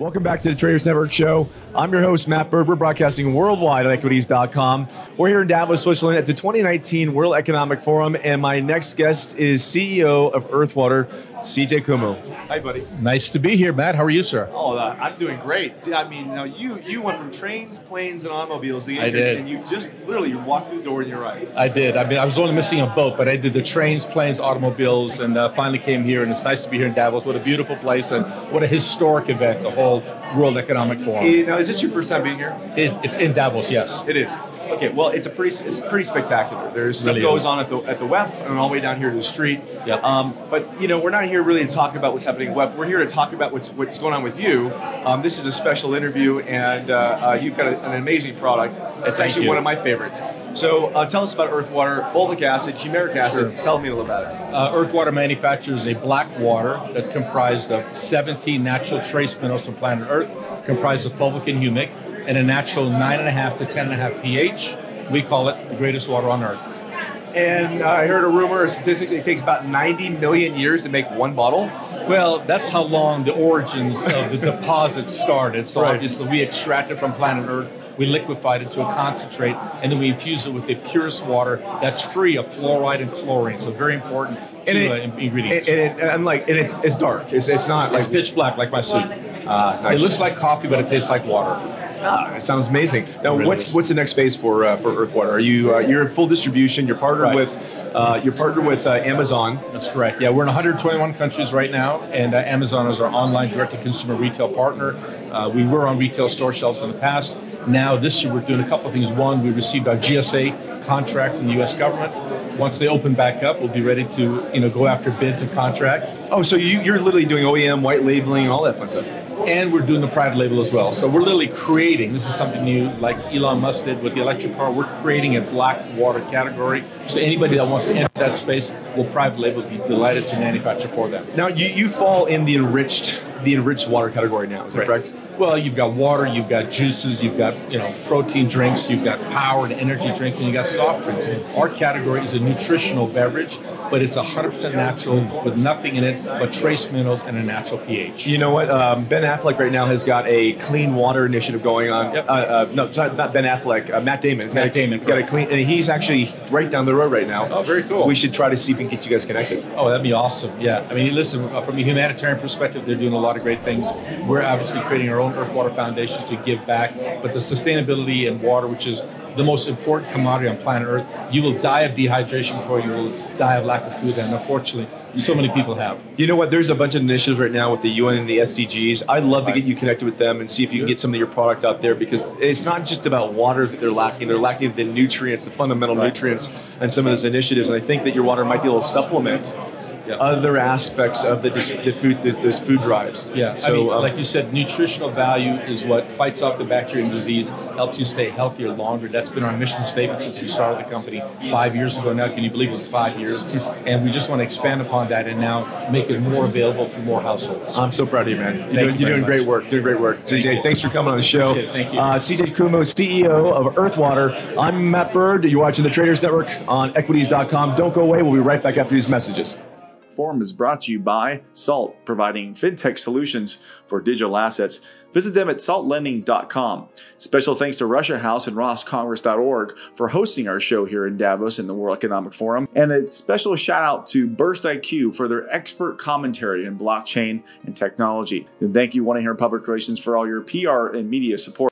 Welcome back to the Traders Network Show. I'm your host, Matt Bird. We're broadcasting worldwide at equities.com. We're here in Davos, Switzerland at the 2019 World Economic Forum, and my next guest is CEO of Earthwater, CJ Kumu. Hi, buddy. Nice to be here, Matt. How are you, sir? Oh, uh, I'm doing great. I mean, you, know, you you went from trains, planes, and automobiles. To I did. And you just literally walked through the door and you're right. I did. I mean, I was only missing a boat, but I did the trains, planes, automobiles, and uh, finally came here. And it's nice to be here in Davos. What a beautiful place, and what a historic event, the whole World Economic Forum. Eh, Now, is this your first time being here? It, it, in Davos, yes. It is. Okay, well, it's a pretty it's pretty spectacular. There's stuff Really goes on at the at the WEF and all the way down here to the street. Yep. Um, but you know, we're not here really to talk about what's happening at WEF. We're here to talk about what's what's going on with you. Um, this is a special interview, and uh, uh, you've got a, an amazing product. It's Thank actually you. one of my favorites. So uh, tell us about Earthwater, fulvic acid, fumaric acid. Sure. Tell me a little about it. Uh, Earthwater manufactures a black water that's comprised of 17 natural trace minerals from planet Earth, comprised of fulvic and humic, and a natural 9.5 to 10.5 pH. We call it the greatest water on Earth. And uh, I heard a rumor, a statistics, it takes about 90 million years to make one bottle. Well, that's how long the origins of the deposit started. So Right. obviously, we extract it from planet Earth, we liquefied it to a concentrate, and then we infuse it with the purest water that's free of fluoride and chlorine. So very important And to it- uh, in- ingredients. And, and, and like, and it's, it's dark. It's, it's not it's like pitch black, like my suit. uh, nice. It looks like coffee, but it tastes like water. Ah, it sounds amazing. Now, Really what's is. what's the next phase for uh, for Earthwater? Are you uh, you're in full distribution? You're partnered Right. with uh, you're partnered with uh, Amazon. That's correct. Yeah, we're in 121 countries right now, and uh, Amazon is our online direct-to-consumer retail partner. Uh, we were on retail store shelves in the past. Now, this year, we're doing a couple of things. One, we received our GSA contract from the U.S. government. Once they open back up, we'll be ready to, you know, go after bids and contracts. Oh, so you, you're literally doing OEM, white labeling, and all that fun stuff. And we're doing the private label as well. So we're literally creating. This is something new, like Elon Musk did with the electric car. We're creating a black water category. So anybody that wants to enter that space will private label be delighted to manufacture for them. Now, you, you fall in the enriched the enriched water category now. Is that correct? Well, you've got water, you've got juices, you've got you know protein drinks, you've got powered energy drinks, and you got soft drinks. Our category is a nutritional beverage, but it's 100% natural with nothing in it but trace minerals and a natural pH. You know what? Um, ben Affleck right now has got a clean water initiative going on. Yep. Uh, uh, no, not, Ben Affleck. Uh, Matt Damon. He's got Matt Damon, Got a clean, and he's actually right down the road right now. Oh, very cool. We should try to see if we can get you guys connected. Oh, that'd be awesome. Yeah. I mean, listen, uh, from a humanitarian perspective, they're doing a lot of great things. We're obviously creating our own Earth Water Foundation to give back, but the sustainability and water, which is the most important commodity on planet Earth, you will die of dehydration before you will die of lack of food. And unfortunately, so many people have. You know what? There's a bunch of initiatives right now with the UN and the SDGs. I'd love to get you connected with them and see if you can get some of your product out there because it's not just about water that they're lacking. They're lacking the nutrients, the fundamental nutrients, and some of those initiatives. And I think that your water might be able to supplement. Other aspects of the, the food, the, those food drives. Yeah, So, I mean, um, like you said, nutritional value is what fights off the bacteria and disease, helps you stay healthier longer. That's been our mission statement since we started the company five years ago now. Can you believe it was five years? And we just want to expand upon that and now make it more available for more households. I'm so proud of you, man. You're, Thank doing, you you're very doing great work. Doing great work. CJ, thanks for coming on the show. Thank you. Uh, CJ Kumu, CEO of Earthwater. I'm Matt Bird. You're watching the Traders Network on equities.com. Don't go away. We'll be right back after these messages. Forum is brought to you by Salt, providing fintech solutions for digital assets. Visit them at saltlending.com. Special thanks to Russia House and roscongress.org for hosting our show here in Davos in the World Economic Forum. And a special shout out to Burst IQ for their expert commentary in blockchain and technology. And thank you, One Here Public Relations, for all your PR and media support.